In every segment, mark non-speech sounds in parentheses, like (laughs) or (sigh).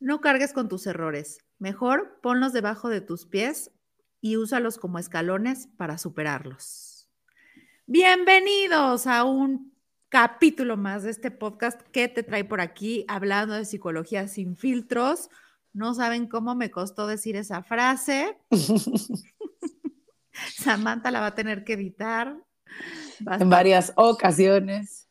No cargues con tus errores. Mejor ponlos debajo de tus pies y úsalos como escalones para superarlos. Bienvenidos a un capítulo más de este podcast que te trae por aquí hablando de psicología sin filtros. No saben cómo me costó decir esa frase. (laughs) Samantha la va a tener que editar. En varias ocasiones.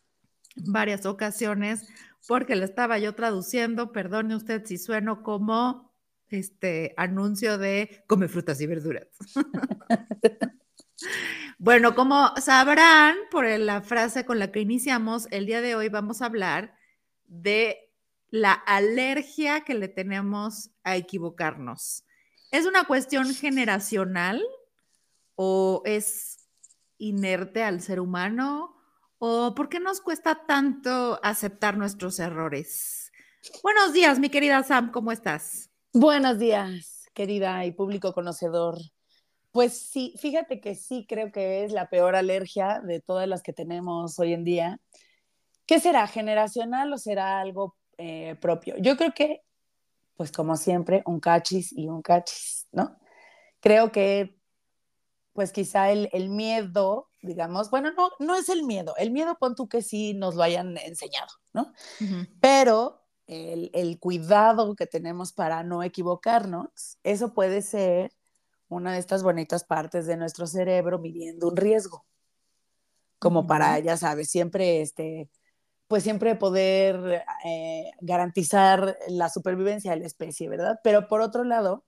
Varias ocasiones, porque la estaba yo traduciendo, perdone usted si sueno como este anuncio de come frutas y verduras. (laughs) bueno, como sabrán por la frase con la que iniciamos, el día de hoy vamos a hablar de la alergia que le tenemos a equivocarnos. ¿Es una cuestión generacional o es inerte al ser humano? ¿O por qué nos cuesta tanto aceptar nuestros errores? Buenos días, mi querida Sam, ¿cómo estás? Buenos días, querida y público conocedor. Pues sí, fíjate que sí creo que es la peor alergia de todas las que tenemos hoy en día. ¿Qué será? ¿Generacional o será algo eh, propio? Yo creo que, pues como siempre, un cachis y un cachis, ¿no? Creo que pues quizá el, miedo, digamos, bueno, no, no es el miedo, el miedo pon tú que sí nos lo hayan enseñado, ¿no? Pero el, el, cuidado que tenemos para no equivocarnos, eso puede ser una de estas bonitas partes de nuestro cerebro midiendo un riesgo, como para, ya sabes, siempre, este, pues siempre poder eh, garantizar la supervivencia de la especie, ¿verdad? Pero por otro lado,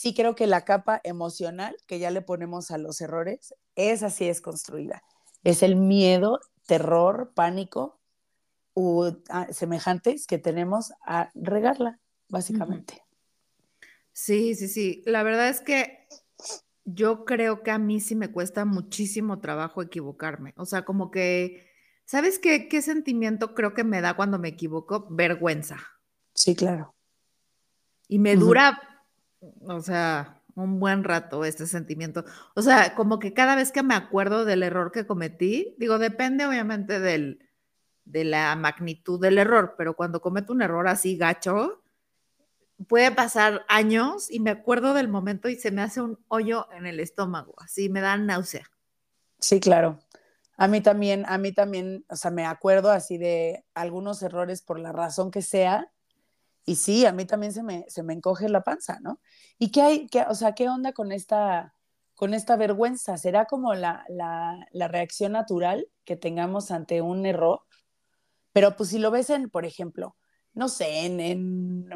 sí creo que la capa emocional que ya le ponemos a los errores, es así es construida. Es el miedo, terror, pánico u ah, semejantes que tenemos a regarla, básicamente. Sí, sí, sí. La verdad es que yo creo que a mí sí me cuesta muchísimo trabajo equivocarme. O sea, como que, ¿sabes qué, qué sentimiento creo que me da cuando me equivoco? Vergüenza. Sí, claro. Y me dura o sea, un buen rato este sentimiento. O sea, como que cada vez que me acuerdo del error que cometí, digo, depende obviamente del, de la magnitud del error, pero cuando cometo un error así gacho, puede pasar años y me acuerdo del momento y se me hace un hoyo en el estómago, así me da náusea. Sí, claro. A mí también, a mí también, o sea, me acuerdo así de algunos errores por la razón que sea, y sí, a mí también se me, se me encoge la panza, ¿no? ¿Y qué hay, qué, o sea, qué onda con esta, con esta vergüenza? ¿Será como la, la, la, reacción natural que tengamos ante un error? Pero pues si lo ves en, por ejemplo, no sé, en, en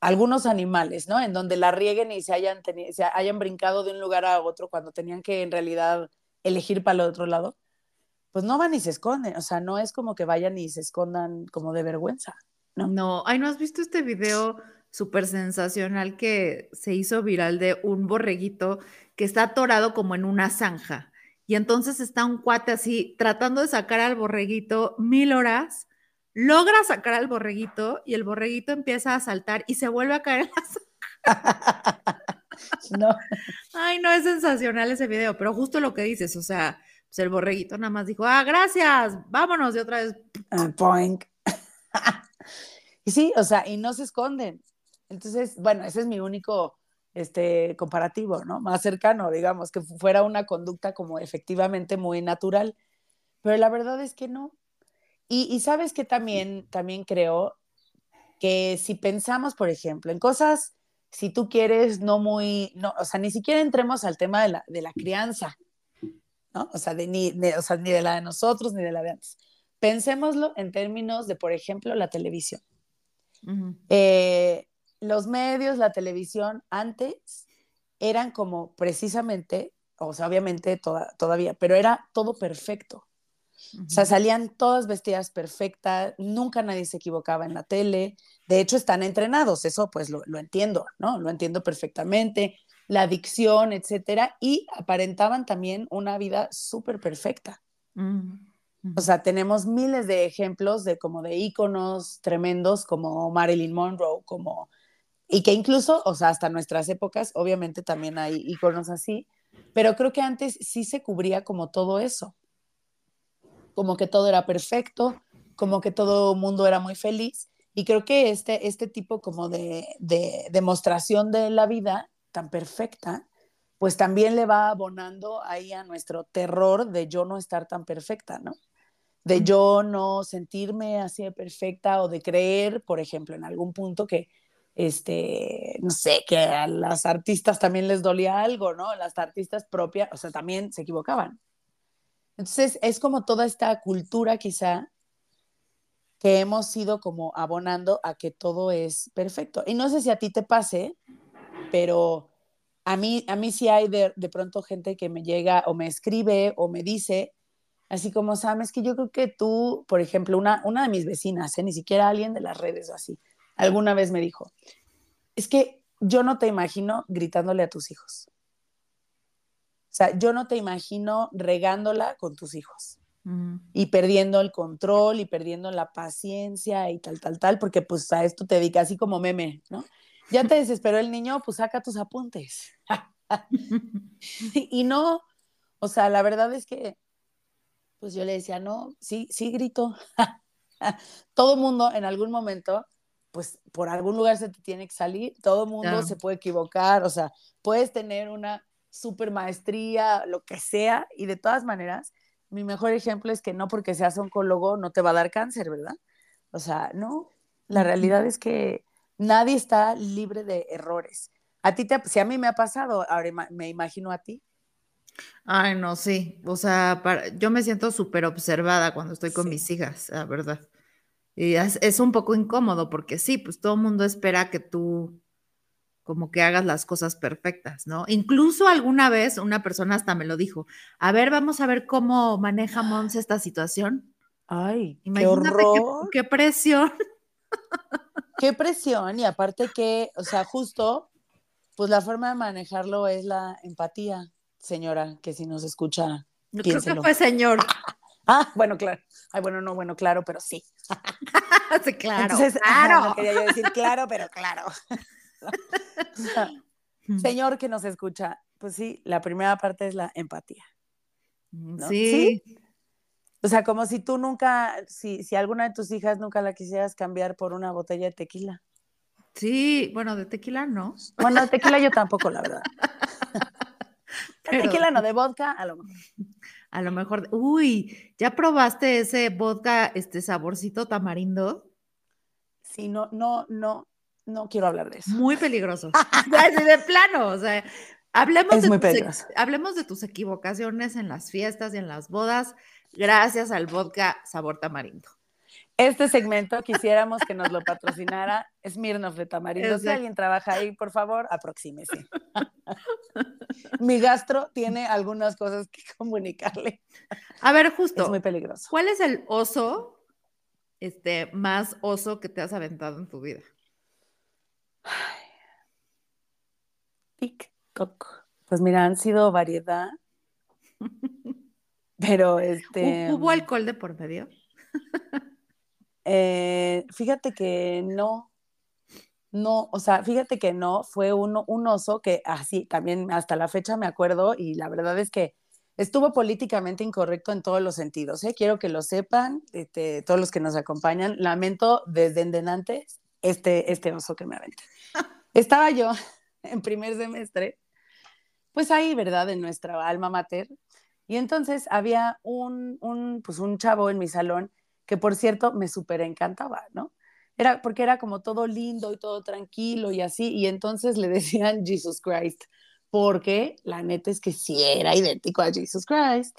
algunos animales, ¿no? En donde la rieguen y se hayan, se hayan brincado de un lugar a otro cuando tenían que en realidad elegir para el otro lado, pues no van y se esconden, o sea, no es como que vayan y se escondan como de vergüenza. No. no, ay, ¿no has visto este video súper sensacional que se hizo viral de un borreguito que está atorado como en una zanja? Y entonces está un cuate así tratando de sacar al borreguito mil horas, logra sacar al borreguito y el borreguito empieza a saltar y se vuelve a caer en la zanja. (laughs) no. Ay, no, es sensacional ese video, pero justo lo que dices, o sea, pues el borreguito nada más dijo, ah, gracias, vámonos de otra vez. Point. (laughs) Y sí, o sea, y no se esconden. Entonces, bueno, ese es mi único este, comparativo, ¿no? Más cercano, digamos, que fuera una conducta como efectivamente muy natural. Pero la verdad es que no. Y, sabes que también, también creo que si pensamos, por ejemplo, en cosas, si tú quieres, no muy, no, o sea, ni siquiera entremos al tema de la, de la crianza, ¿no? O sea, ni, o sea, ni de la de nosotros ni de la de antes. Pensémoslo en términos de, por ejemplo, la televisión. Eh, los medios, la televisión antes eran como precisamente, o sea, obviamente todavía, pero era todo perfecto. O sea, salían todas vestidas perfectas, nunca nadie se equivocaba en la tele. De hecho, están entrenados, eso pues lo, entiendo, ¿no? Lo entiendo perfectamente. La adicción, etcétera, y aparentaban también una vida súper perfecta. O sea, tenemos miles de ejemplos de como de íconos tremendos como Marilyn Monroe, como y que incluso, o sea, hasta nuestras épocas, obviamente también hay íconos así, pero creo que antes sí se cubría como todo eso. como que todo era perfecto, como que todo mundo era muy feliz. Y creo que este, este tipo como de, de demostración de la vida tan perfecta, pues también le va abonando ahí a nuestro terror de yo no estar tan perfecta, ¿no? De yo no sentirme así de perfecta o de creer, por ejemplo, en algún punto que, este, no sé, que a las artistas también les dolía algo, ¿no? Las artistas propias, o sea, también se equivocaban. Entonces, es como toda esta cultura quizá que hemos ido como abonando a que todo es perfecto. Y no sé si a ti te pase, pero a mí, a mí sí hay de, de pronto gente que me llega o me escribe o me dice, así como, Sam, es que yo creo que tú, por ejemplo, una, una de mis vecinas, ¿eh? ni siquiera alguien de las redes o así, alguna vez me dijo, es que yo no te imagino gritándole a tus hijos. O sea, yo no te imagino regándola con tus hijos y perdiendo el control y perdiendo la paciencia y tal, tal, tal, porque pues a esto te dedica así como meme, ¿no? Ya te desesperó el niño, pues saca tus apuntes. (laughs) (laughs) y no, o sea, la verdad es que, pues yo le decía, no, sí, sí grito. (laughs) Todo mundo en algún momento, pues por algún lugar se te tiene que salir, todo mundo se puede equivocar, o sea, puedes tener una super maestría, lo que sea, y de todas maneras, mi mejor ejemplo es que no porque seas oncólogo no te va a dar cáncer, ¿verdad? O sea, no, la realidad es que nadie está libre de errores. A ti, te, si a mí me ha pasado, ahora me imagino a ti. Ay, no, sí. O sea, yo me siento súper observada cuando estoy con mis hijas, la verdad. Y es, es, un poco incómodo porque sí, pues todo el mundo espera que tú como que hagas las cosas perfectas, ¿no? Incluso alguna vez una persona hasta me lo dijo, a ver, vamos a ver cómo maneja Mons esta situación. Ay, qué horror. Qué, presión. (laughs) Qué presión y aparte que, o sea, justo, pues la forma de manejarlo es la empatía, señora, que si nos escucha, Yo creo que fue señor. (laughs) Ah, bueno, claro. Ay, bueno, no, bueno, claro, pero sí. (laughs) sí, claro. Entonces, claro. no quería yo decir claro, pero claro. (laughs) Señor que nos escucha, pues sí, la primera parte es la empatía. Mm, sí. O sea, como si tú nunca, si, si alguna de tus hijas nunca la quisieras cambiar por una botella de tequila. Sí, bueno, de tequila no. Bueno, de tequila yo tampoco, la verdad. Tequila no, de vodka a lo mejor. A lo mejor, uy, ¿ya probaste ese vodka, este saborcito tamarindo? Sí, no, no, no, no quiero hablar de eso. Muy peligroso. (laughs) (laughs) de plano, o sea, hablemos, de tus, hablemos de tus equivocaciones en las fiestas y en las bodas gracias al vodka sabor tamarindo. Este segmento quisiéramos que nos lo patrocinara Smirnoff de tamarindo. Si alguien trabaja ahí, por favor, aproxímese. (laughs) Mi gastro tiene algunas cosas que comunicarle. A ver, justo. Es muy peligroso. ¿Cuál es el oso este, más oso que te has aventado en tu vida? TikTok. Pues mira, han sido variedad. (laughs) Pero este. ¿Hubo alcohol de por medio? (laughs) Eh, fíjate que no. No, o sea, fíjate que no, fue un, un oso que así también hasta la fecha me acuerdo y la verdad es que estuvo políticamente incorrecto en todos los sentidos. ¿eh? Quiero que lo sepan, este, todos los que nos acompañan. Lamento desde en antes este, este oso que me aventé. (laughs) Estaba yo (laughs) en primer semestre, pues ahí, ¿verdad? En nuestra alma mater. Y entonces había un, un, pues un chavo en mi salón que, por cierto, me súper encantaba, ¿no? Era porque era como todo lindo y todo tranquilo y así. Y entonces le (laughs) decían Jesus Christ, porque la neta es que sí era idéntico a Jesus Christ.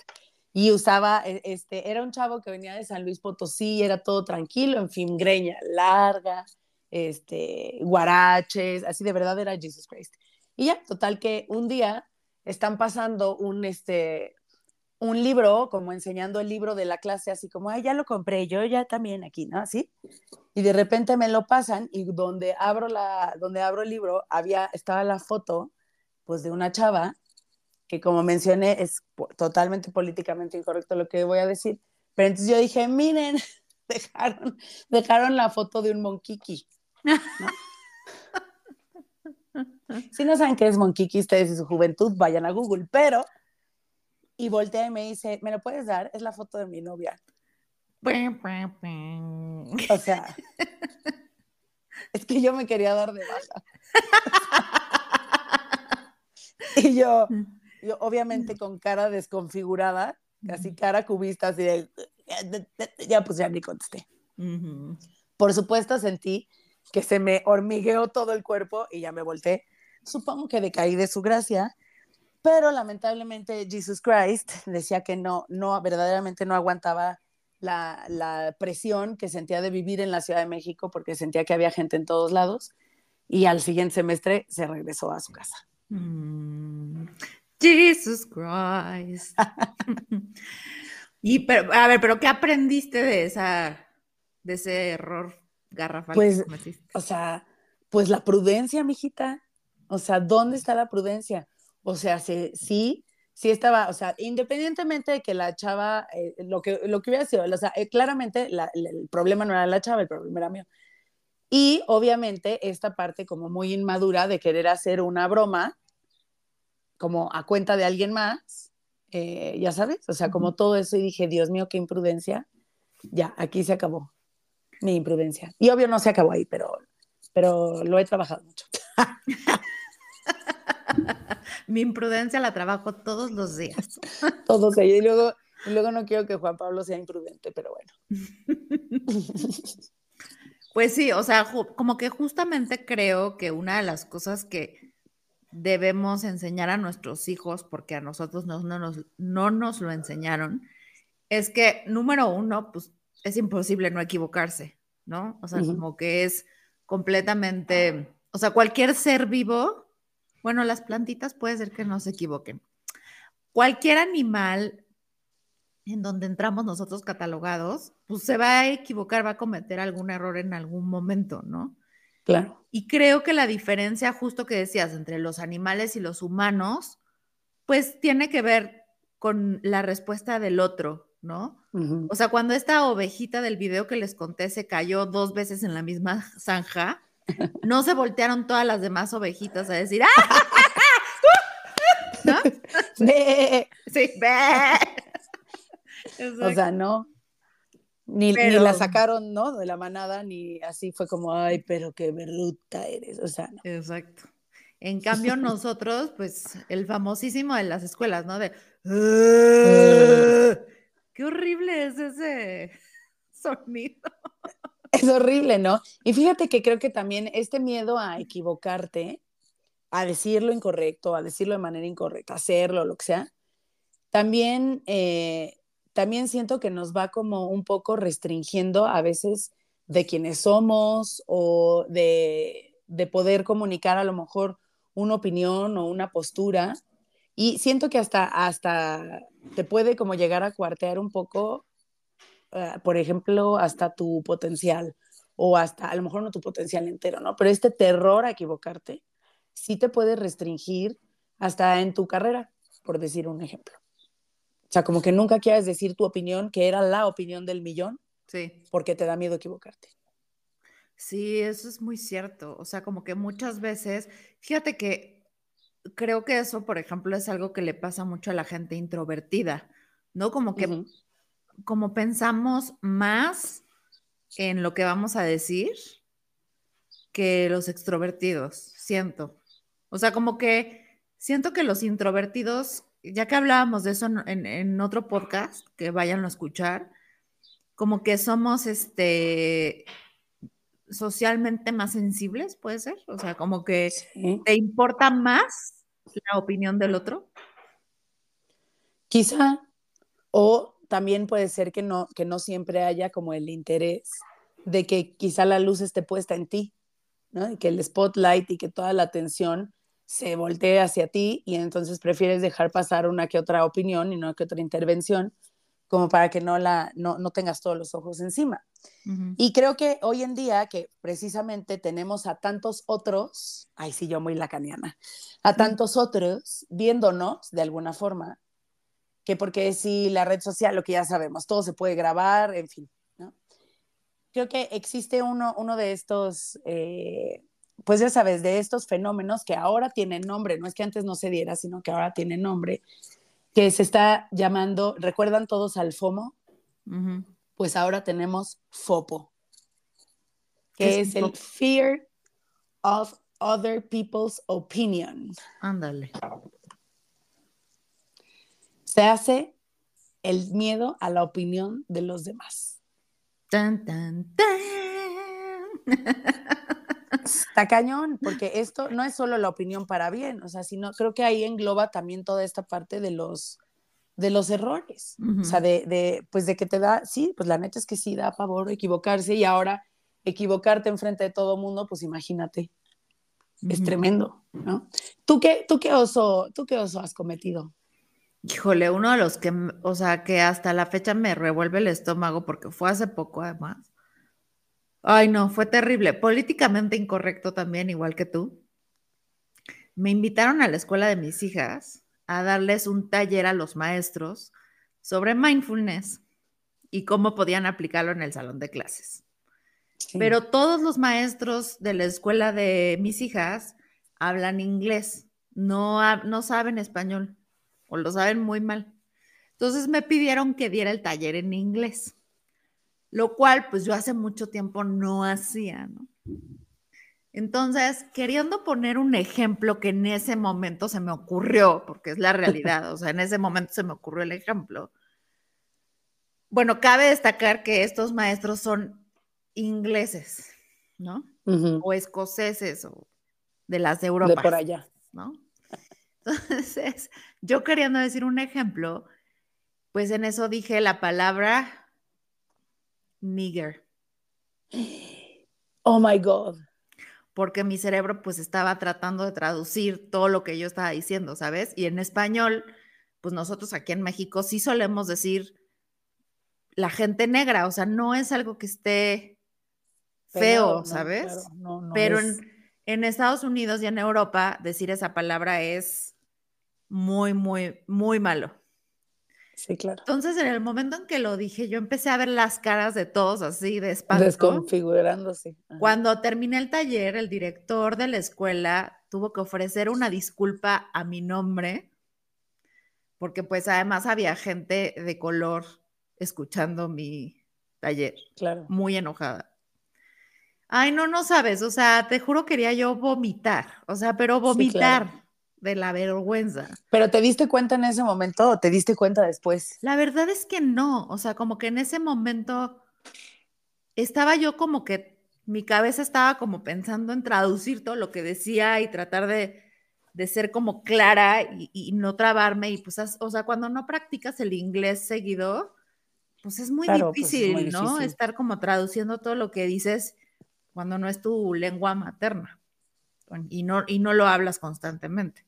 Y usaba, e, este, era un chavo que venía de San Luis Potosí, era todo tranquilo, en fin, greña larga, este, guaraches, así de verdad era Jesus Christ. Y ya, total que un día están pasando un, este, un libro, como enseñando el libro de la clase, así como, ay, ya lo compré, yo ya también aquí, ¿no? Así. Y de repente me lo pasan y donde abro, la, donde abro el libro, había, estaba la foto, pues, de una chava, que como mencioné, es totalmente políticamente incorrecto lo que voy a decir, pero entonces yo dije, miren, (laughs) dejaron, dejaron la foto de un monquiqui. (laughs) Si no saben qué es Monkiki ustedes y su juventud, vayan a Google, pero y voltea y me dice, ¿me lo puedes dar? Es la foto de mi novia. O sea, es que yo me quería dar de baja. (laughs) y yo, yo, obviamente con cara desconfigurada, casi cara cubista, así de, ya pues ya ni contesté. Por supuesto sentí que se me hormigueó todo el cuerpo y ya me volteé. Supongo que decaí de su gracia, pero lamentablemente Jesus Christ (laughs) decía que no, no, verdaderamente no aguantaba la, la, presión que sentía de vivir en la Ciudad de México porque sentía que había gente en todos lados y al siguiente semestre se regresó a su casa. Mm. Jesus Christ. (laughs) y pero, a ver, pero ¿qué aprendiste de esa de ese error garrafal? Pues, o sea, pues la prudencia, mijita. O sea, ¿dónde está la prudencia? O sea, sí, sí, sí estaba, o sea, independientemente de que la chava, eh, lo, que, lo que hubiera sido, o sea, eh, claramente el problema no era la chava, el problema era mío. Y obviamente esta parte como muy inmadura de querer hacer una broma, como a cuenta de alguien más, eh, ya sabes, o sea, como todo eso y dije, Dios mío, qué imprudencia, ya, aquí se acabó mi imprudencia. Y obvio no se acabó ahí, pero, pero lo he trabajado mucho. (laughs) Mi imprudencia la trabajo todos los días. (laughs) todos ellos. Y luego, y luego no quiero que Juan Pablo sea imprudente, pero bueno. (laughs) Pues sí, o sea, como que justamente creo que una de las cosas que debemos enseñar a nuestros hijos, porque a nosotros no, nos, no nos lo enseñaron, es que, número uno, pues es imposible no equivocarse, ¿no? O sea, como que es completamente, o sea, cualquier ser vivo bueno, las plantitas puede ser que no se equivoquen. Cualquier animal en donde entramos nosotros catalogados, pues se va a equivocar, va a cometer algún error en algún momento, ¿no? Claro. Y creo que la diferencia justo que decías entre los animales y los humanos, pues tiene que ver con la respuesta del otro, ¿no? O sea, cuando esta ovejita del video que les conté se cayó dos veces en la misma zanja, no se voltearon todas las demás ovejitas a decir, ¡ah! (laughs) ¿No? Sí, O sea, no. Ni, la sacaron, ¿no? De la manada, ni así fue como, ay, pero qué bruta eres. O sea, no. Exacto. En cambio, (laughs) nosotros, pues, el famosísimo de las escuelas, ¿no? De. ¡Qué horrible es ese (laughs) sonido! (laughs) Es horrible, ¿no? Y fíjate que creo que también este miedo a equivocarte, a decir lo incorrecto, a decirlo de manera incorrecta, hacerlo, lo que sea, también, eh, también siento que nos va como un poco restringiendo a veces de quienes somos o de, de poder comunicar a lo mejor una opinión o una postura. Y siento que hasta, hasta te puede como llegar a cuartear un poco eh, por ejemplo, hasta tu potencial o hasta, a lo mejor no tu potencial entero, ¿no? Pero este terror a equivocarte sí te puede restringir hasta en tu carrera, por decir un ejemplo. O sea, como que nunca quieras decir tu opinión, que era la opinión del millón, sí. porque te da miedo equivocarte. Sí, eso es muy cierto. O sea, como que muchas veces, fíjate que creo que eso, por ejemplo, es algo que le pasa mucho a la gente introvertida, ¿no? Como que como pensamos más en lo que vamos a decir que los extrovertidos, siento. O sea, como que siento que los introvertidos, ya que hablábamos de eso en, otro podcast, que vayan a escuchar, como que somos este socialmente más sensibles, puede ser. O sea, como que te importa más la opinión del otro. Quizá, o también puede ser que no, que no siempre haya como el interés de que quizá la luz esté puesta en ti, ¿no? Y que el spotlight y que toda la atención se voltee hacia ti y entonces prefieres dejar pasar una que otra opinión y no que otra intervención como para que no, la, no, tengas todos los ojos encima. Y creo que hoy en día que precisamente tenemos a tantos otros, ay sí, yo muy lacaniana, a tantos otros viéndonos de alguna forma, que porque si la red social, lo que ya sabemos, todo se puede grabar, en fin, ¿no? Creo que existe uno, uno de estos, eh, pues ya sabes, de estos fenómenos que ahora tienen nombre, no es que antes no se diera, sino que ahora tienen nombre, que se está llamando, ¿recuerdan todos al FOMO? Pues ahora tenemos FOPO, que es, el Fear of Other People's Opinion. Ándale. Se hace el miedo a la opinión de los demás. Tan, tan, tan. (laughs) Está cañón, porque esto no es solo la opinión para bien, o sea, sino creo que ahí engloba también toda esta parte de los de los errores, o sea, de, de, pues de que te da, sí, pues la neta es que sí da pavor equivocarse y ahora equivocarte enfrente de todo mundo, pues imagínate, es tremendo, ¿no? ¿Tú qué, tú qué oso, tú qué oso has cometido? Híjole, uno de los que, o sea, que hasta la fecha me revuelve el estómago porque fue hace poco además. Ay, no, fue terrible. Políticamente incorrecto también, igual que tú. Me invitaron a la escuela de mis hijas a darles un taller a los maestros sobre mindfulness y cómo podían aplicarlo en el salón de clases. Pero todos los maestros de la escuela de mis hijas hablan inglés, no, no saben español o lo saben muy mal. Entonces me pidieron que diera el taller en inglés, lo cual pues yo hace mucho tiempo no hacía, ¿no? Entonces, queriendo poner un ejemplo que en ese momento se me ocurrió, porque es la realidad, o sea, en ese momento se me ocurrió el ejemplo. Bueno, cabe destacar que estos maestros son ingleses, ¿no? O escoceses o de las de Europa. De por allá. ¿No? Entonces, (laughs) yo queriendo decir un ejemplo, pues en eso dije la palabra nigger. Oh my God porque mi cerebro pues estaba tratando de traducir todo lo que yo estaba diciendo, ¿sabes? Y en español, pues nosotros aquí en México sí solemos decir la gente negra, o sea, no es algo que esté feo, ¿sabes? Pero en, en Estados Unidos y en Europa decir esa palabra es muy, muy, muy malo. Sí, claro. Entonces, en el momento en que lo dije, yo empecé a ver las caras de todos así de espanto. Desconfigurándose. Cuando terminé el taller, el director de la escuela tuvo que ofrecer una disculpa a mi nombre, porque pues además había gente de color escuchando mi taller. Claro. Muy enojada. Ay, no, no sabes, o sea, te juro quería yo vomitar, o sea, pero vomitar de la vergüenza. ¿Pero te diste cuenta en ese momento o te diste cuenta después? La verdad es que no, o sea, como que en ese momento estaba yo como que mi cabeza estaba como pensando en traducir todo lo que decía y tratar de, ser como clara y, no trabarme. Y pues, o sea, cuando no practicas el inglés seguido, pues es muy, pues, difícil, ¿no? Estar como traduciendo todo lo que dices cuando no es tu lengua materna y no, y no lo hablas constantemente.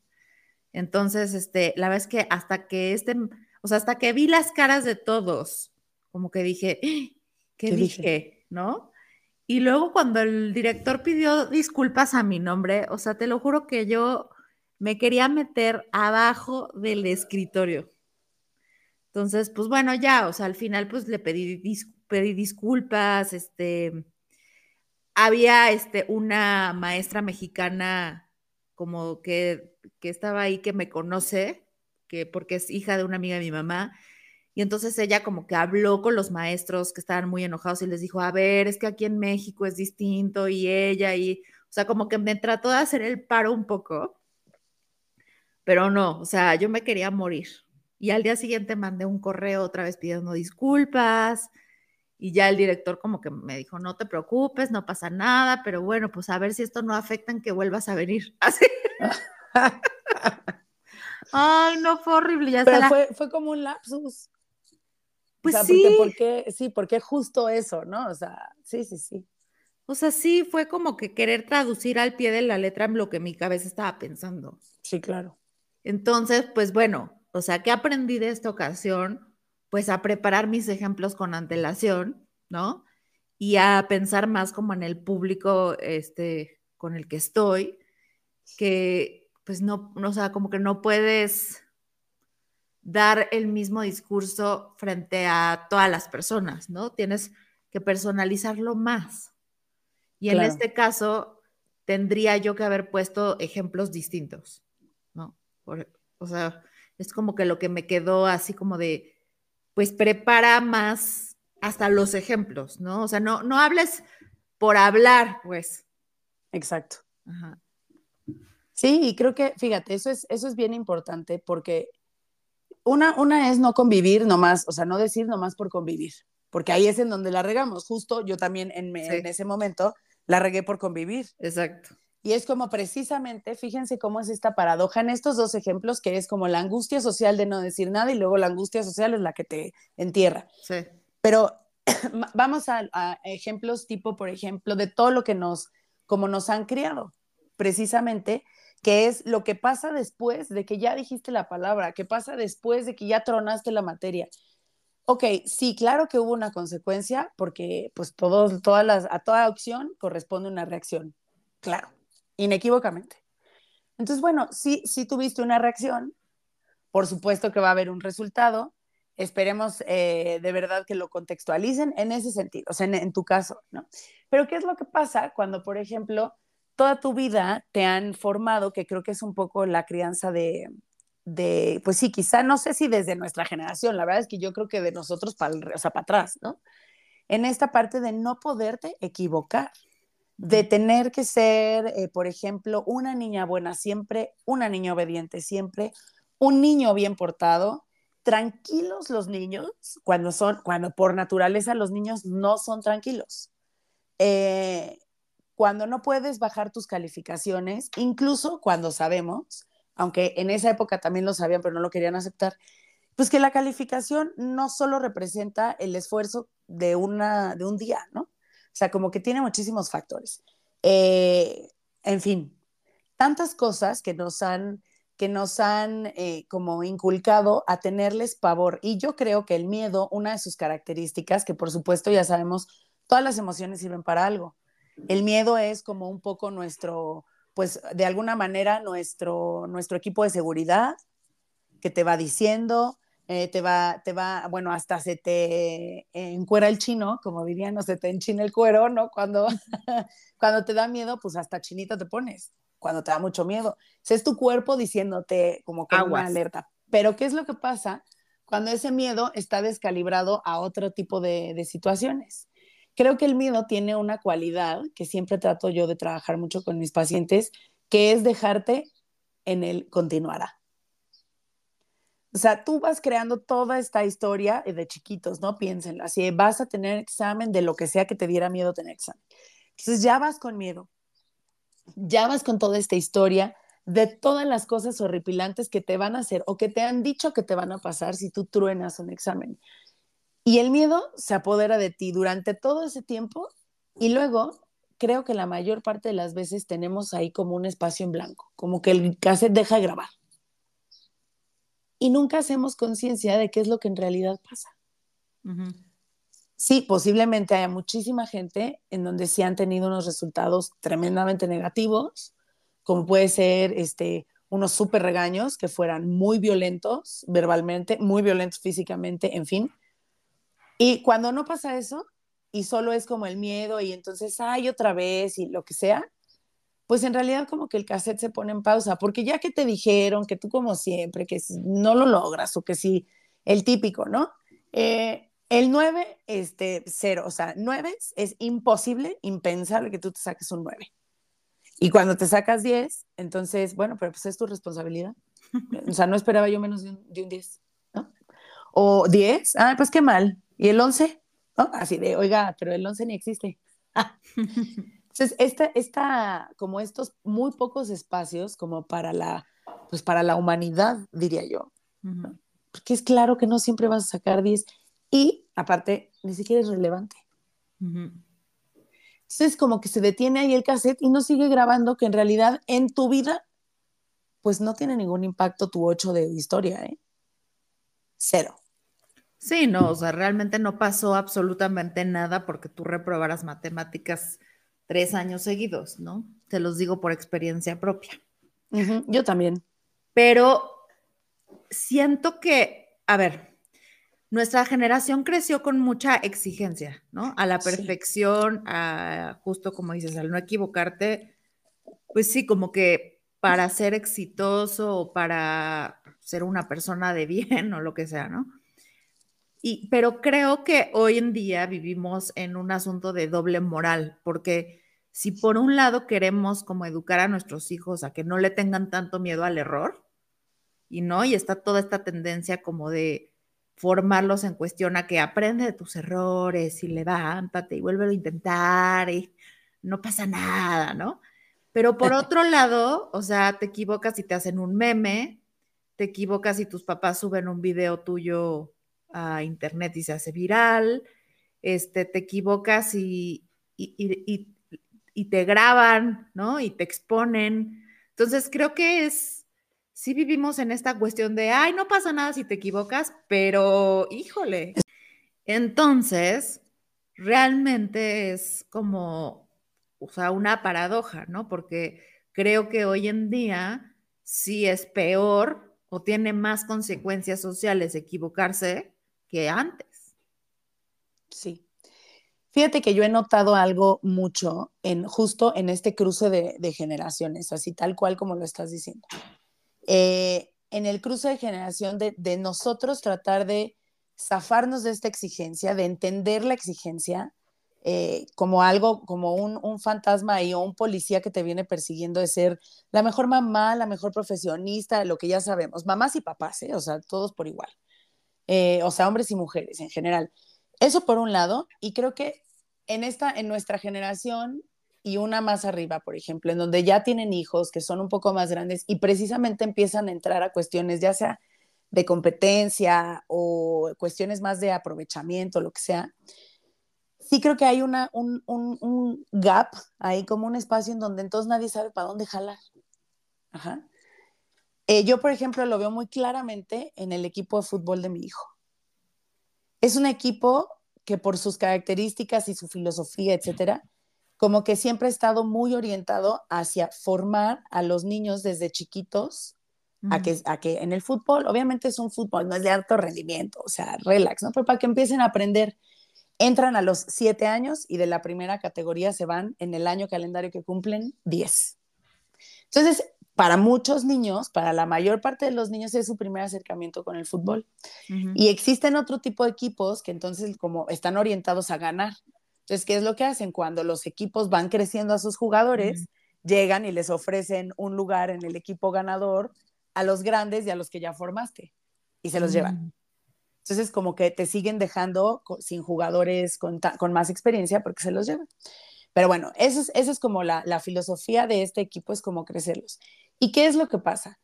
Entonces, este, la verdad es que hasta que este, o sea, hasta que vi las caras de todos, como que dije, ¡Ah! ¿qué, dije? ¿No? Y luego cuando el director pidió disculpas a mi nombre, o sea, te lo juro que yo me quería meter abajo del escritorio. Entonces, pues bueno, ya, o sea, al final pues le pedí, pedí disculpas, este, había este, una maestra mexicana como que, estaba ahí, que me conoce, que porque es hija de una amiga de mi mamá. Y entonces ella como que habló con los maestros que estaban muy enojados y les dijo, a ver, es que aquí en México es distinto y ella y, o sea, como que me trató de hacer el paro un poco, pero no, o sea, yo me quería morir. Y al día siguiente mandé un correo otra vez pidiendo disculpas, y ya el director como que me dijo, no te preocupes, no pasa nada, pero bueno, pues a ver si esto no afecta en que vuelvas a venir. (laughs) Así. Ay, no, fue horrible. Ya pero fue, fue como un lapsus. Pues sí. Porque, sí, porque justo eso, ¿no? O sea, sí, sí, sí. O sea, sí, fue como que querer traducir al pie de la letra lo que mi cabeza estaba pensando. Sí, claro. Entonces, pues bueno, o sea, ¿qué aprendí de esta ocasión? pues a preparar mis ejemplos con antelación, ¿no? Y a pensar más como en el público este, con el que estoy, que pues no, o sea, como que no puedes dar el mismo discurso frente a todas las personas, ¿no? Tienes que personalizarlo más. Y en este caso, tendría yo que haber puesto ejemplos distintos, ¿no? o sea, Es como que lo que me quedó así como de, pues prepara más hasta los ejemplos, ¿no? O sea, no, no hables por hablar, pues. Exacto. Sí, y creo que, fíjate, eso es, eso es bien importante porque una, una es no convivir nomás, o sea, no decir nomás por convivir, porque ahí es en donde la regamos. Justo yo también en, en ese momento la regué por convivir. Exacto. Y es como precisamente, fíjense cómo es esta paradoja en estos dos ejemplos, que es como la angustia social de no decir nada y luego la angustia social es la que te entierra. Sí. Pero (clears throat) vamos a, a, ejemplos tipo, por ejemplo, de todo lo que nos, como nos han criado, precisamente, que es lo que pasa después de que ya dijiste la palabra, que pasa después de que ya tronaste la materia. Ok, sí, claro que hubo una consecuencia, porque pues todos, todas las, a toda acción corresponde una reacción, claro, inequívocamente. Entonces, bueno, sí, sí tuviste una reacción, por supuesto que va a haber un resultado, esperemos eh, de verdad que lo contextualicen en ese sentido, o sea, en, en, tu caso, ¿no? Pero ¿qué es lo que pasa cuando, por ejemplo, toda tu vida te han formado, que creo que es un poco la crianza de, de pues sí, quizá, no sé si desde nuestra generación, la verdad es que yo creo que de nosotros para, o sea, para atrás, ¿no? En esta parte de no poderte equivocar, de tener que ser, eh, por ejemplo, una niña buena siempre, una niña obediente siempre, un niño bien portado, tranquilos los niños, cuando son, cuando por naturaleza los niños no son tranquilos. Eh, cuando no puedes bajar tus calificaciones, incluso cuando sabemos, aunque en esa época también lo sabían, pero no lo querían aceptar, pues que la calificación no solo representa el esfuerzo de, una, de un día, ¿no? O sea, como que tiene muchísimos factores. Eh, en fin, tantas cosas que nos han que nos han eh, como inculcado a tenerles pavor. Y yo creo que el miedo, una de sus características, que por supuesto ya sabemos, todas las emociones sirven para algo. El miedo es como un poco nuestro, pues de alguna manera nuestro, nuestro equipo de seguridad que te va diciendo, eh, te va, te va, bueno, hasta se te encuera el chino, como dirían, no se te enchina el cuero, ¿no? Cuando, (laughs) cuando te da miedo, pues hasta chinito te pones cuando te da mucho miedo. es tu cuerpo diciéndote como con una alerta. Pero ¿qué es lo que pasa cuando ese miedo está descalibrado a otro tipo de, de situaciones? Creo que el miedo tiene una cualidad que siempre trato yo de trabajar mucho con mis pacientes, que es dejarte en el continuará. O sea, tú vas creando toda esta historia de chiquitos, ¿no? Piénsenlo así, vas a tener examen de lo que sea que te diera miedo tener examen. Entonces ya vas con miedo, ya vas con toda esta historia de todas las cosas horripilantes que te van a hacer o que te han dicho que te van a pasar si tú truenas un examen. Y el miedo se apodera de ti durante todo ese tiempo y luego creo que la mayor parte de las veces tenemos ahí como un espacio en blanco, como que el cassette deja de grabar. Y nunca hacemos conciencia de qué es lo que en realidad pasa. Uh sí, posiblemente haya muchísima gente en donde sí han tenido unos resultados tremendamente negativos, como puede ser este, unos súper regaños que fueran muy violentos verbalmente, muy violentos físicamente, en fin. Y cuando no pasa eso y solo es como el miedo y entonces, ay, otra vez y lo que sea, pues en realidad como que el cassette se pone en pausa, porque ya que te dijeron que tú como siempre, que no lo logras o que sí, el típico, ¿no? Eh, el 9, este, cero. O sea, 9 es imposible, impensable que tú te saques un 9. Y cuando te sacas 10, entonces, bueno, pero pues es tu responsabilidad. (laughs) O sea, no esperaba yo menos de un, de un 10, ¿no? O 10, ah, pues qué mal. ¿Y el 11? ¿No? Así de, oiga, pero el 11 ni existe. (laughs) Entonces, esta, esta, como estos muy pocos espacios como para la, pues para la humanidad, diría yo. Porque es claro que no siempre vas a sacar 10 y aparte, ni siquiera es relevante. Entonces, como que se detiene ahí el cassette y no sigue grabando, que en realidad en tu vida, pues no tiene ningún impacto tu 8 de historia, ¿eh? Cero. Sí, no, o sea, realmente no pasó absolutamente nada porque tú reprobaras matemáticas tres años seguidos, ¿no? Te los digo por experiencia propia. yo también. Pero siento que, a ver, nuestra generación creció con mucha exigencia, ¿no? A la perfección, a justo como dices, al no equivocarte, pues sí, como que para ser exitoso o para ser una persona de bien (laughs) o lo que sea, ¿no? Y, pero creo que hoy en día vivimos en un asunto de doble moral, porque si por un lado queremos como educar a nuestros hijos a que no le tengan tanto miedo al error, y no, y está toda esta tendencia como de formarlos en cuestión a que aprende de tus errores y levántate y vuelve a intentar y no pasa nada, ¿no? Pero por otro lado, o sea, te equivocas y te hacen un meme, te equivocas y tus papás suben un video tuyo a internet y se hace viral, este, te equivocas y, y, y, te graban, ¿no? Y te exponen. Entonces, creo que es, sí vivimos en esta cuestión de, ay, no pasa nada si te equivocas, pero híjole. Entonces, realmente es como, o sea, una paradoja, ¿no? Porque creo que hoy en día sí es peor o tiene más consecuencias sociales equivocarse que antes. Sí. Fíjate que yo he notado algo mucho en justo en este cruce de, generaciones, así tal cual como lo estás diciendo. Eh, en el cruce de generación de, nosotros tratar de zafarnos de esta exigencia, de entender la exigencia eh, como algo, como un, un fantasma y o un policía que te viene persiguiendo de ser la mejor mamá, la mejor profesionista, lo que ya sabemos, mamás y papás, ¿eh? o sea, todos por igual. Eh, o sea, hombres y mujeres en general. Eso por un lado, y creo que en, esta, en nuestra generación y una más arriba, por ejemplo, en donde ya tienen hijos que son un poco más grandes y precisamente empiezan a entrar a cuestiones ya sea de competencia o cuestiones más de aprovechamiento, lo que sea, sí creo que hay una, un, un, un, gap ahí, como un espacio en donde entonces nadie sabe para dónde jalar. Ajá. Eh, yo, por ejemplo, lo veo muy claramente en el equipo de fútbol de mi hijo. Es un equipo que por sus características y su filosofía, etcétera, como que siempre ha estado muy orientado hacia formar a los niños desde chiquitos a, que, a que en el fútbol, obviamente es un fútbol, no es de alto rendimiento, o sea, relax, ¿no? Pero para que empiecen a aprender, entran a los siete años y de la primera categoría se van en el año calendario que cumplen diez. Entonces, para muchos niños, para la mayor parte de los niños es su primer acercamiento con el fútbol. Y existen otro tipo de equipos que entonces como están orientados a ganar. Entonces, ¿qué es lo que hacen? Cuando los equipos van creciendo a sus jugadores, llegan y les ofrecen un lugar en el equipo ganador a los grandes y a los que ya formaste y se los llevan. Entonces, como que te siguen dejando sin jugadores con, más experiencia porque se los llevan. Pero bueno, esa es, es como la, la filosofía de este equipo, es como crecerlos. ¿Y qué es lo que pasa?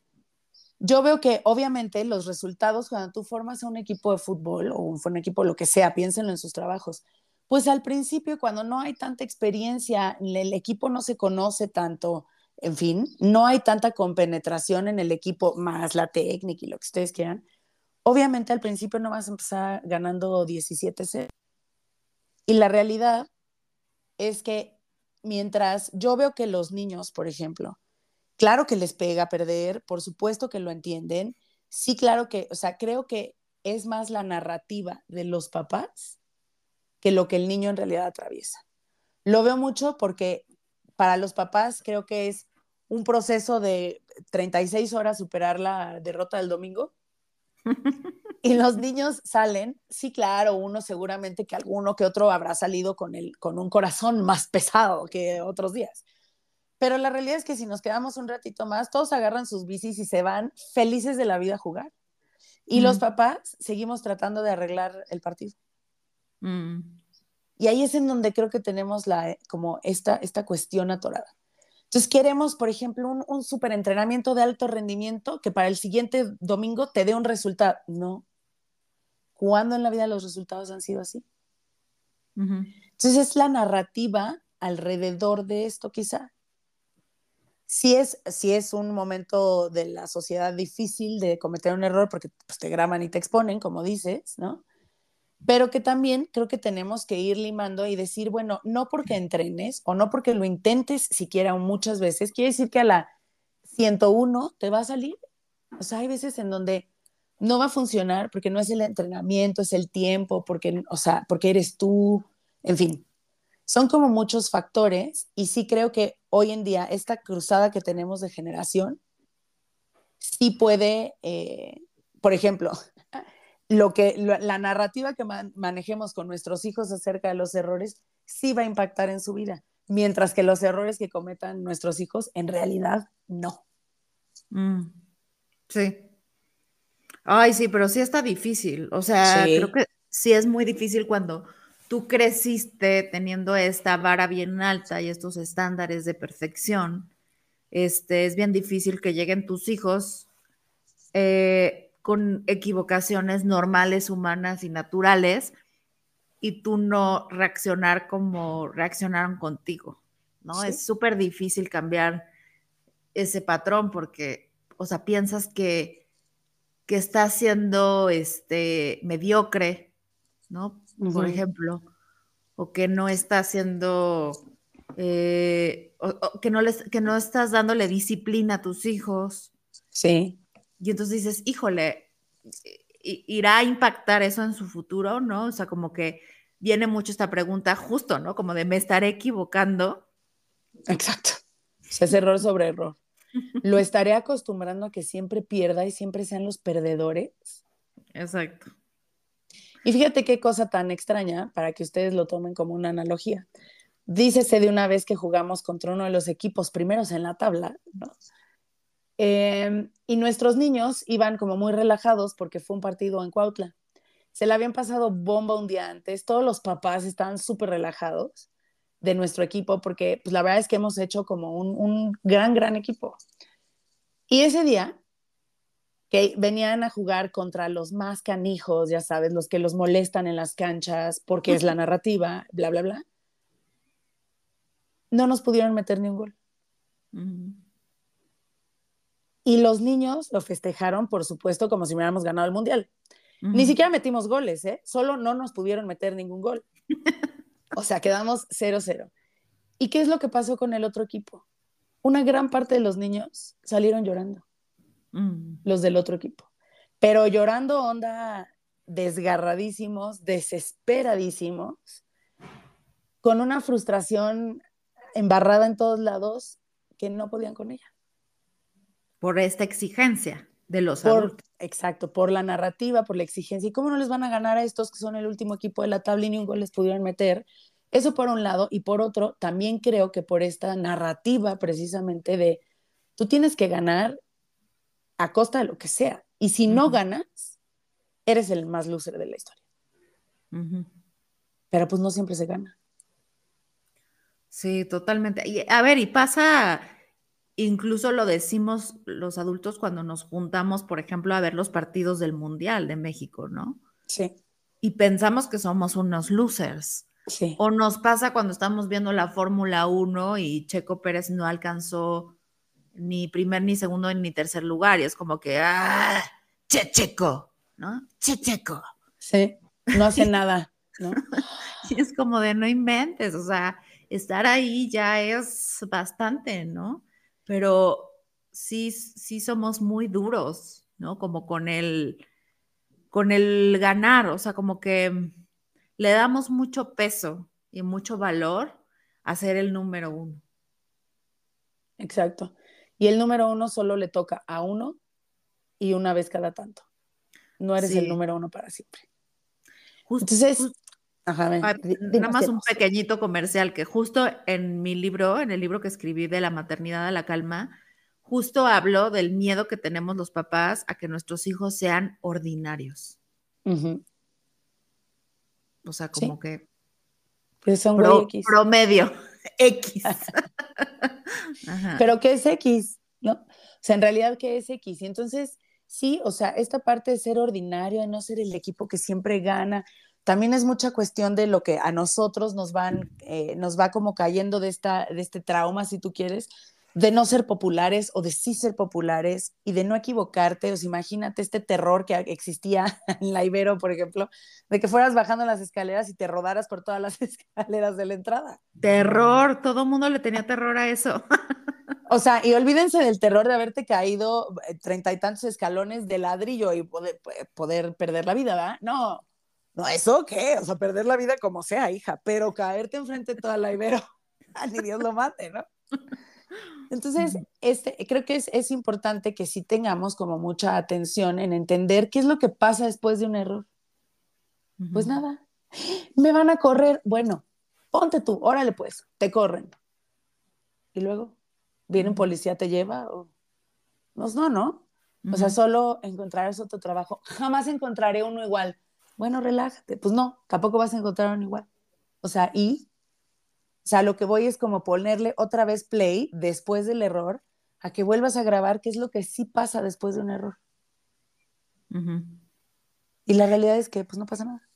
Yo veo que obviamente los resultados cuando tú formas un equipo de fútbol o un, equipo lo que sea, piénsenlo en sus trabajos, pues al principio cuando no hay tanta experiencia, el equipo no se conoce tanto, en fin, no hay tanta compenetración en el equipo, más la técnica y lo que ustedes quieran, obviamente al principio no vas a empezar ganando 17-0. Y la realidad es que mientras yo veo que los niños, por ejemplo, Claro que les pega perder, por supuesto que lo entienden. Sí, claro que, o sea, creo que es más la narrativa de los papás que lo que el niño en realidad atraviesa. Lo veo mucho porque para los papás creo que es un proceso de 36 horas superar la derrota del domingo. (laughs) y los niños salen, sí, claro, uno seguramente que alguno que otro habrá salido con, el, con un corazón más pesado que otros días. Pero la realidad es que si nos quedamos un ratito más, todos agarran sus bicis y se van felices de la vida a jugar. Y los papás seguimos tratando de arreglar el partido. Mm. Y ahí es en donde creo que tenemos la, como esta, esta cuestión atorada. Entonces queremos, por ejemplo, un, un super entrenamiento de alto rendimiento que para el siguiente domingo te dé un resultado. No. ¿Cuándo en la vida los resultados han sido así? Entonces es la narrativa alrededor de esto quizá si es, es un momento de la sociedad difícil de cometer un error porque pues, te graban y te exponen, como dices, ¿no? Pero que también creo que tenemos que ir limando y decir, bueno, no porque entrenes o no porque lo intentes siquiera muchas veces, quiere decir que a la 101 te va a salir. O sea, hay veces en donde no va a funcionar porque no es el entrenamiento, es el tiempo, porque, o sea, porque eres tú, en fin, son como muchos factores y sí creo que hoy en día esta cruzada que tenemos de generación, sí puede, eh, por ejemplo, (laughs) lo que la narrativa que manejemos con nuestros hijos acerca de los errores sí va a impactar en su vida, mientras que los errores que cometan nuestros hijos en realidad no. Mm, sí. Ay, sí, pero sí está difícil. O sea, creo que sí es muy difícil cuando tú creciste teniendo esta vara bien alta y estos estándares de perfección. Este, es bien difícil que lleguen tus hijos eh, con equivocaciones normales, humanas y naturales y tú no reaccionar como reaccionaron contigo, ¿no? Es súper difícil cambiar ese patrón porque, o sea, piensas que, que está siendo este, mediocre, ¿no? Por ejemplo, o que no está haciendo, eh, que, no les, que no estás dándole disciplina a tus hijos. Sí. Y entonces dices, híjole, irá a impactar eso en su futuro, ¿no? O sea, como que viene mucho esta pregunta justo, ¿no? Como de me estaré equivocando. Exacto. es error sobre error. ¿Lo estaré acostumbrando a que siempre pierda y siempre sean los perdedores? Exacto. Y fíjate qué cosa tan extraña para que ustedes lo tomen como una analogía. Dícese de una vez que jugamos contra uno de los equipos primeros en la tabla, ¿no? Em, y nuestros niños iban como muy relajados porque fue un partido en Cuautla. Se le habían pasado bomba un día antes, todos los papás estaban súper relajados de nuestro equipo porque pues, la verdad es que hemos hecho como un, un gran, gran equipo. Y ese día que venían a jugar contra los más canijos, ya sabes, los que los molestan en las canchas porque es la narrativa, bla, bla, bla, no nos pudieron meter ni un gol. Y los niños lo festejaron, por supuesto, como si hubiéramos ganado el mundial. Ni siquiera metimos goles, ¿eh? Solo no nos pudieron meter ningún gol. (laughs) o sea, quedamos 0-0. ¿Y qué es lo que pasó con el otro equipo? Una gran parte de los niños salieron llorando, mm. los del otro equipo. Pero llorando onda desgarradísimos, desesperadísimos, con una frustración embarrada en todos lados que no podían con ella por esta exigencia de los adultos. Exacto, por la narrativa, por la exigencia. ¿Y cómo no les van a ganar a estos que son el último equipo de la tabla y ni un gol les pudieron meter? Eso por un lado. Y por otro, también creo que por esta narrativa precisamente de tú tienes que ganar a costa de lo que sea. Y si no ganas, eres el más loser de la historia. Pero pues no siempre se gana. Sí, totalmente. Y, a ver, y pasa Incluso lo decimos los adultos cuando nos juntamos, por ejemplo, a ver los partidos del Mundial de México, ¿no? Sí. Y pensamos que somos unos losers. Sí. O nos pasa cuando estamos viendo la Fórmula 1 y Checo Pérez no alcanzó ni primer, ni segundo, ni tercer lugar. Y es como que, ¡ah! Che Checo, ¿no? Che Checo. Sí, no hace (laughs) nada, ¿no? (laughs) y es como de no inventes, o sea, estar ahí ya es bastante, ¿no? pero sí, sí somos muy duros, ¿no? Como con el, con el ganar, o sea, como que le damos mucho peso y mucho valor a ser el número uno. Exacto. Y el número uno solo le toca a uno y una vez cada tanto. No eres el número uno para siempre. Entonces, nada más un pequeñito comercial que justo en mi libro, en el libro que escribí de la maternidad a la calma, justo hablo del miedo que tenemos los papás a que nuestros hijos sean ordinarios. O sea, como que pues son promedio X. (laughs) Pero ¿qué es X? ¿No? O sea, en realidad, ¿qué es X? Y entonces, sí, o sea, esta parte de ser ordinario, de no ser el equipo que siempre gana, también es mucha cuestión de lo que a nosotros nos van, eh, nos va como cayendo de, esta, de este trauma, si tú quieres, de no ser populares o de sí ser populares y de no equivocarte. O sea, imagínate este terror que existía (laughs) en la Ibero, por ejemplo, de que fueras bajando las escaleras y te rodaras por todas las (laughs) escaleras de la entrada. Terror, todo mundo le tenía terror a eso. (laughs) O sea, y olvídense del terror de haberte caído eh, treinta y tantos escalones de ladrillo y poder, poder perder la vida, ¿verdad? No, no, ¿eso qué? O sea, perder la vida como sea, hija, pero caerte enfrente de toda la Ibero, ni Dios lo mate, ¿no? Entonces, este, creo que es, es importante que sí tengamos como mucha atención en entender qué es lo que pasa después de un error. Pues nada, me van a correr. Bueno, ponte tú, órale pues, te corren. Y luego, viene un policía, te lleva. O... Pues no, no. O sea, solo encontrarás otro trabajo. Jamás encontraré uno igual. Bueno, relájate. Pues no, tampoco vas a encontrar uno igual. O sea, y o sea, lo que voy es como ponerle otra vez play después del error a que vuelvas a grabar qué es lo que sí pasa después de un error. Y la realidad es que pues no pasa nada.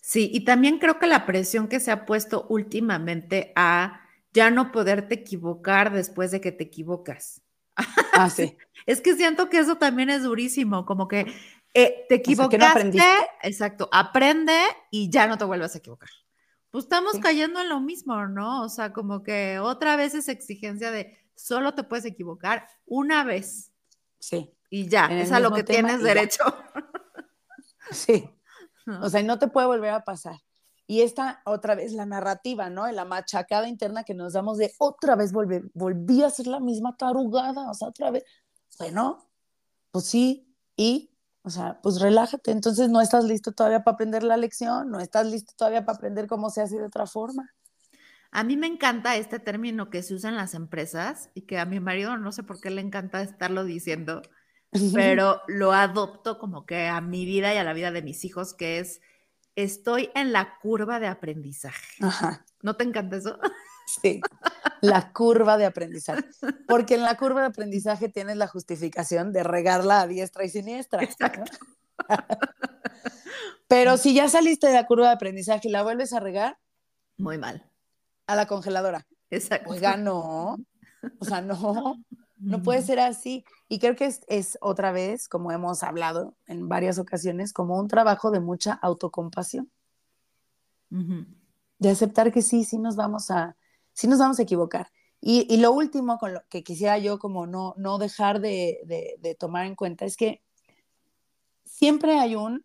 Sí, y también creo que la presión que se ha puesto últimamente a ya no poderte equivocar después de que te equivocas. Ah, sí. (laughs) es que siento que eso también es durísimo, como que eh, te equivocaste, exacto, aprende y ya no te vuelvas a equivocar. Pues estamos cayendo en lo mismo, ¿no? O sea, como que otra vez esa exigencia de solo te puedes equivocar una vez. Sí. Y ya, es a lo que tienes derecho. (laughs) Sí. (laughs) O sea, no te puede volver a pasar. Y esta otra vez la narrativa, ¿no? La machacada interna que nos damos de otra vez volver, volví a hacer la misma tarugada, o sea, otra vez. Bueno, pues sí, y o sea, pues relájate. Entonces no estás listo todavía para aprender la lección, no estás listo todavía para aprender cómo se hace de otra forma. A mí me encanta este término que se usa en las empresas y que a mi marido no sé por qué le encanta estarlo diciendo, (laughs) pero lo adopto como que a mi vida y a la vida de mis hijos, que es estoy en la curva de aprendizaje. ¿No te encanta eso? (laughs) Sí, la curva de aprendizaje. Porque en la curva de aprendizaje tienes la justificación de regarla a diestra y siniestra. Exacto. (laughs) Pero si ya saliste de la curva de aprendizaje y la vuelves a regar, muy mal. A la congeladora. Exacto. Oiga, no. O sea, no, no puede ser así. Y creo que es, es otra vez, como hemos hablado en varias ocasiones, como un trabajo de mucha autocompasión. De aceptar que sí, sí nos vamos a, sí nos vamos a equivocar. Y, lo último con lo que quisiera yo como no, no dejar de, de, tomar en cuenta es que siempre hay un,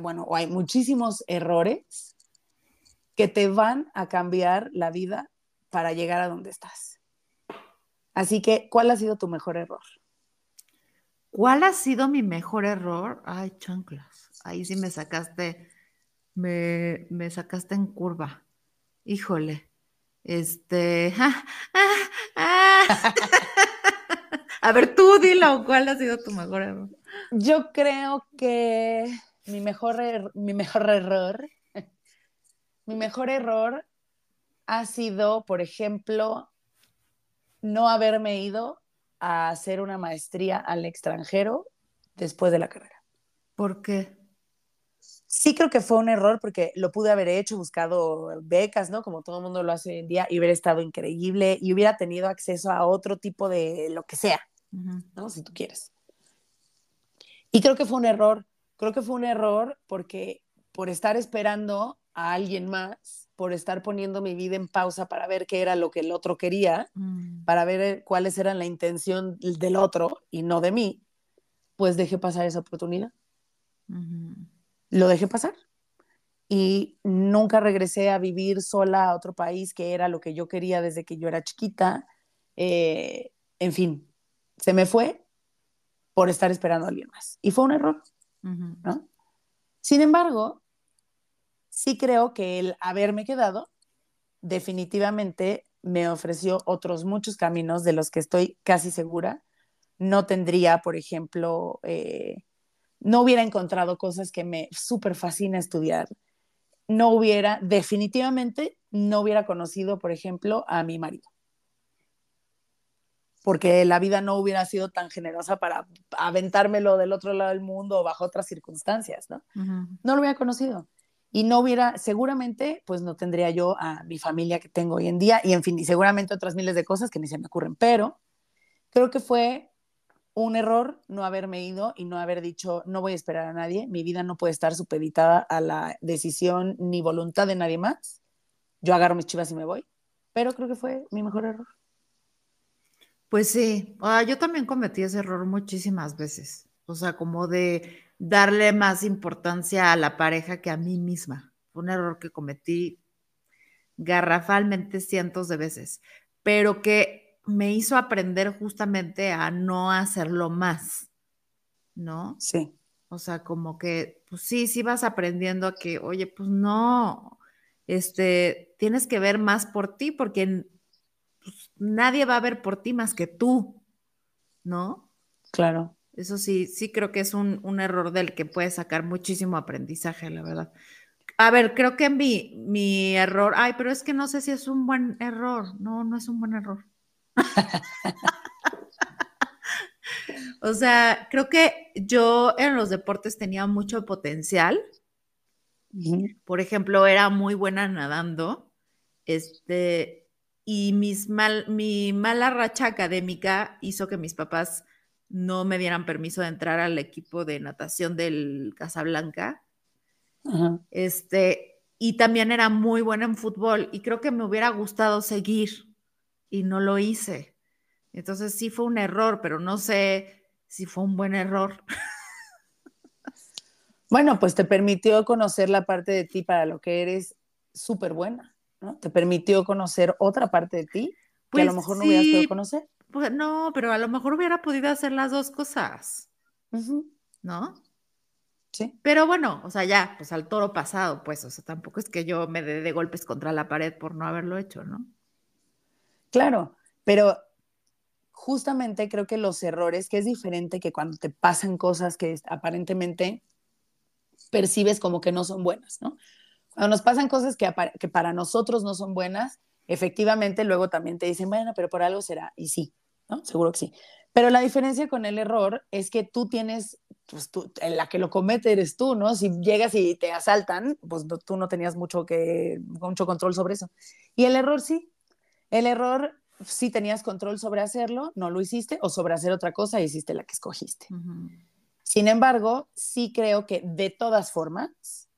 bueno, o hay muchísimos errores que te van a cambiar la vida para llegar a donde estás. Así que, ¿cuál ha sido tu mejor error? ¿Cuál ha sido mi mejor error? Ay, chanclas. Ahí sí me sacaste, me, me sacaste en curva. Híjole. Este. (laughs) A ver, tú dilo, ¿cuál ha sido tu mejor error? Yo creo que mi mejor, er, mi mejor error, (laughs) mi mejor error ha sido, por ejemplo, no haberme ido a hacer una maestría al extranjero después de la carrera. ¿Por qué? Sí creo que fue un error porque lo pude haber hecho, buscado becas, ¿no? Como todo el mundo lo hace hoy en día y hubiera estado increíble y hubiera tenido acceso a otro tipo de lo que sea, ¿no? Si tú quieres. Y creo que fue un error, creo que fue un error porque por estar esperando a alguien más, por estar poniendo mi vida en pausa para ver qué era lo que el otro quería, mm. para ver cuáles eran la intención del otro y no de mí, pues dejé pasar esa oportunidad lo dejé pasar. Y nunca regresé a vivir sola a otro país, que era lo que yo quería desde que yo era chiquita. Eh, en fin, se me fue por estar esperando a alguien más. Y fue un error, ¿no? Sin embargo, sí creo que el haberme quedado definitivamente me ofreció otros muchos caminos de los que estoy casi segura. No tendría, por ejemplo, eh, no hubiera encontrado cosas que me súper fascina estudiar, no hubiera, definitivamente, no hubiera conocido, por ejemplo, a mi marido. Porque la vida no hubiera sido tan generosa para aventármelo del otro lado del mundo o bajo otras circunstancias, ¿no? No lo hubiera conocido. Y no hubiera, seguramente, pues no tendría yo a mi familia que tengo hoy en día y, en fin, y seguramente otras miles de cosas que ni se me ocurren. Pero creo que fue un error no haberme ido y no haber dicho, no voy a esperar a nadie, mi vida no puede estar supeditada a la decisión ni voluntad de nadie más. Yo agarro mis chivas y me voy, pero creo que fue mi mejor error. Pues sí, ah, yo también cometí ese error muchísimas veces, o sea, como de darle más importancia a la pareja que a mí misma. Un error que cometí garrafalmente cientos de veces, pero que me hizo aprender justamente a no hacerlo más, ¿no? Sí. O sea, como que, pues sí, sí vas aprendiendo a que, oye, pues no, este, tienes que ver más por ti porque pues, nadie va a ver por ti más que tú, ¿no? Claro. Eso sí, sí creo que es un, un error del que puedes sacar muchísimo aprendizaje, la verdad. A ver, creo que mi, mi error, ay, pero es que no sé si es un buen error. No, no es un buen error. (laughs) o sea, creo que yo en los deportes tenía mucho potencial. Por ejemplo, era muy buena nadando. Este, y mis mal, mi mala racha académica hizo que mis papás no me dieran permiso de entrar al equipo de natación del Casablanca. Este, y también era muy buena en fútbol y creo que me hubiera gustado seguir y no lo hice. Entonces sí fue un error, pero no sé si fue un buen error. (laughs) Bueno, pues te permitió conocer la parte de ti para lo que eres súper buena, ¿no? Te permitió conocer otra parte de ti que a lo pues mejor no hubieras podido conocer. Pues no, pero a lo mejor hubiera podido hacer las dos cosas, ¿no? Sí. Pero bueno, o sea, ya, pues al toro pasado, pues, o sea, tampoco es que yo me dé de golpes contra la pared por no haberlo hecho, ¿no? Claro, pero justamente creo que los errores, que es diferente que cuando te pasan cosas que aparentemente percibes como que no son buenas, ¿no? Cuando nos pasan cosas que, para nosotros no son buenas, efectivamente luego también te dicen, bueno, pero por algo será, y sí, ¿no? Seguro que sí. Pero la diferencia con el error es que tú tienes, pues tú, la que lo comete eres tú, ¿no? Si llegas y te asaltan, pues tú no tenías mucho, que, mucho control sobre eso. Y el error sí. El error sí tenías control sobre hacerlo, no lo hiciste, o sobre hacer otra cosa, hiciste la que escogiste. Sin embargo, sí creo que de todas formas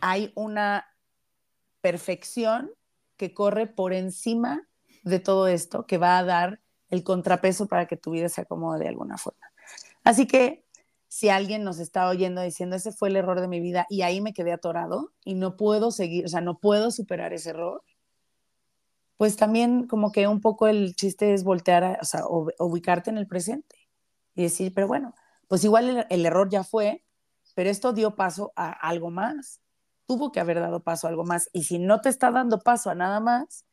hay una perfección que corre por encima de todo esto, que va a dar el contrapeso para que tu vida se acomode de alguna forma. Así que si alguien nos está oyendo diciendo, ese fue el error de mi vida y ahí me quedé atorado y no puedo seguir, o sea, no puedo superar ese error, pues también como que un poco el chiste es voltear, o sea, ubicarte en el presente y decir, pero bueno, pues igual el, error ya fue, pero esto dio paso a algo más, tuvo que haber dado paso a algo más y si no te está dando paso a nada más,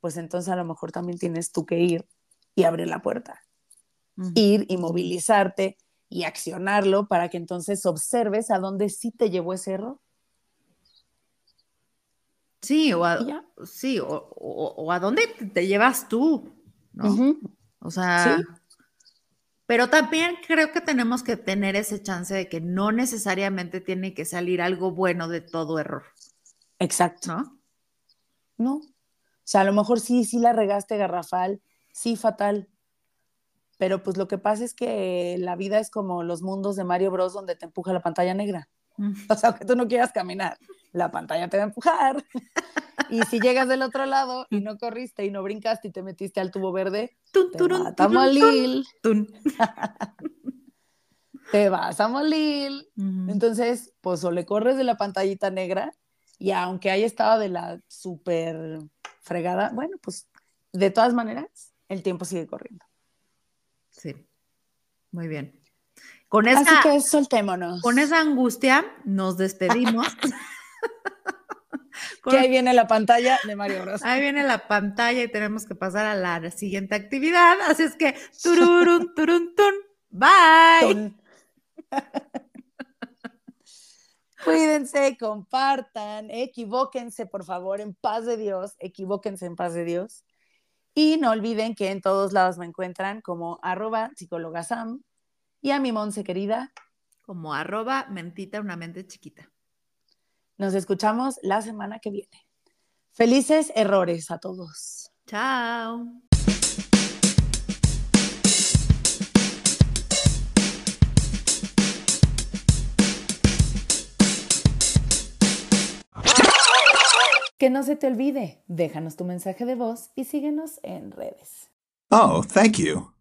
pues entonces a lo mejor también tienes tú que ir y abrir la puerta. Ir y movilizarte y accionarlo para que entonces observes a dónde sí te llevó ese error. Sí, o a, sí, o, a dónde te llevas tú, ¿no? O sea, pero también creo que tenemos que tener ese chance de que no necesariamente tiene que salir algo bueno de todo error. Exacto. ¿No? No. O sea, a lo mejor sí, sí la regaste garrafal, sí, fatal. Pero pues lo que pasa es que la vida es como los mundos de Mario Bros. donde te empuja la pantalla negra. (laughs) O sea, que tú no quieras caminar, la pantalla te va a empujar. (laughs) Y si llegas del otro lado y no corriste y no brincaste y te metiste al tubo verde, (laughs) te vas a molir. te vas a molir. Entonces, pues o le corres de la pantallita negra y aunque haya estado de la súper fregada, bueno, pues de todas maneras el tiempo sigue corriendo. Sí, muy bien. Con esa, Así que soltémonos. Con esa angustia nos despedimos. (laughs) (laughs) que ahí viene la pantalla de Mario Bros. Ahí viene la pantalla y tenemos que pasar a la siguiente actividad. Así es que, tururun, (laughs) turun, tun. Bye. (laughs) Cuídense, compartan, equivóquense, por favor, en paz de Dios, equivóquense en paz de Dios. Y no olviden que en todos lados me encuentran como arroba psicóloga Sam y a mi Monse querida. Como arroba mentita una mente chiquita. Nos escuchamos la semana que viene. Felices errores a todos. Chao. Que no se te olvide, déjanos tu mensaje de voz y síguenos en redes. Oh, thank you.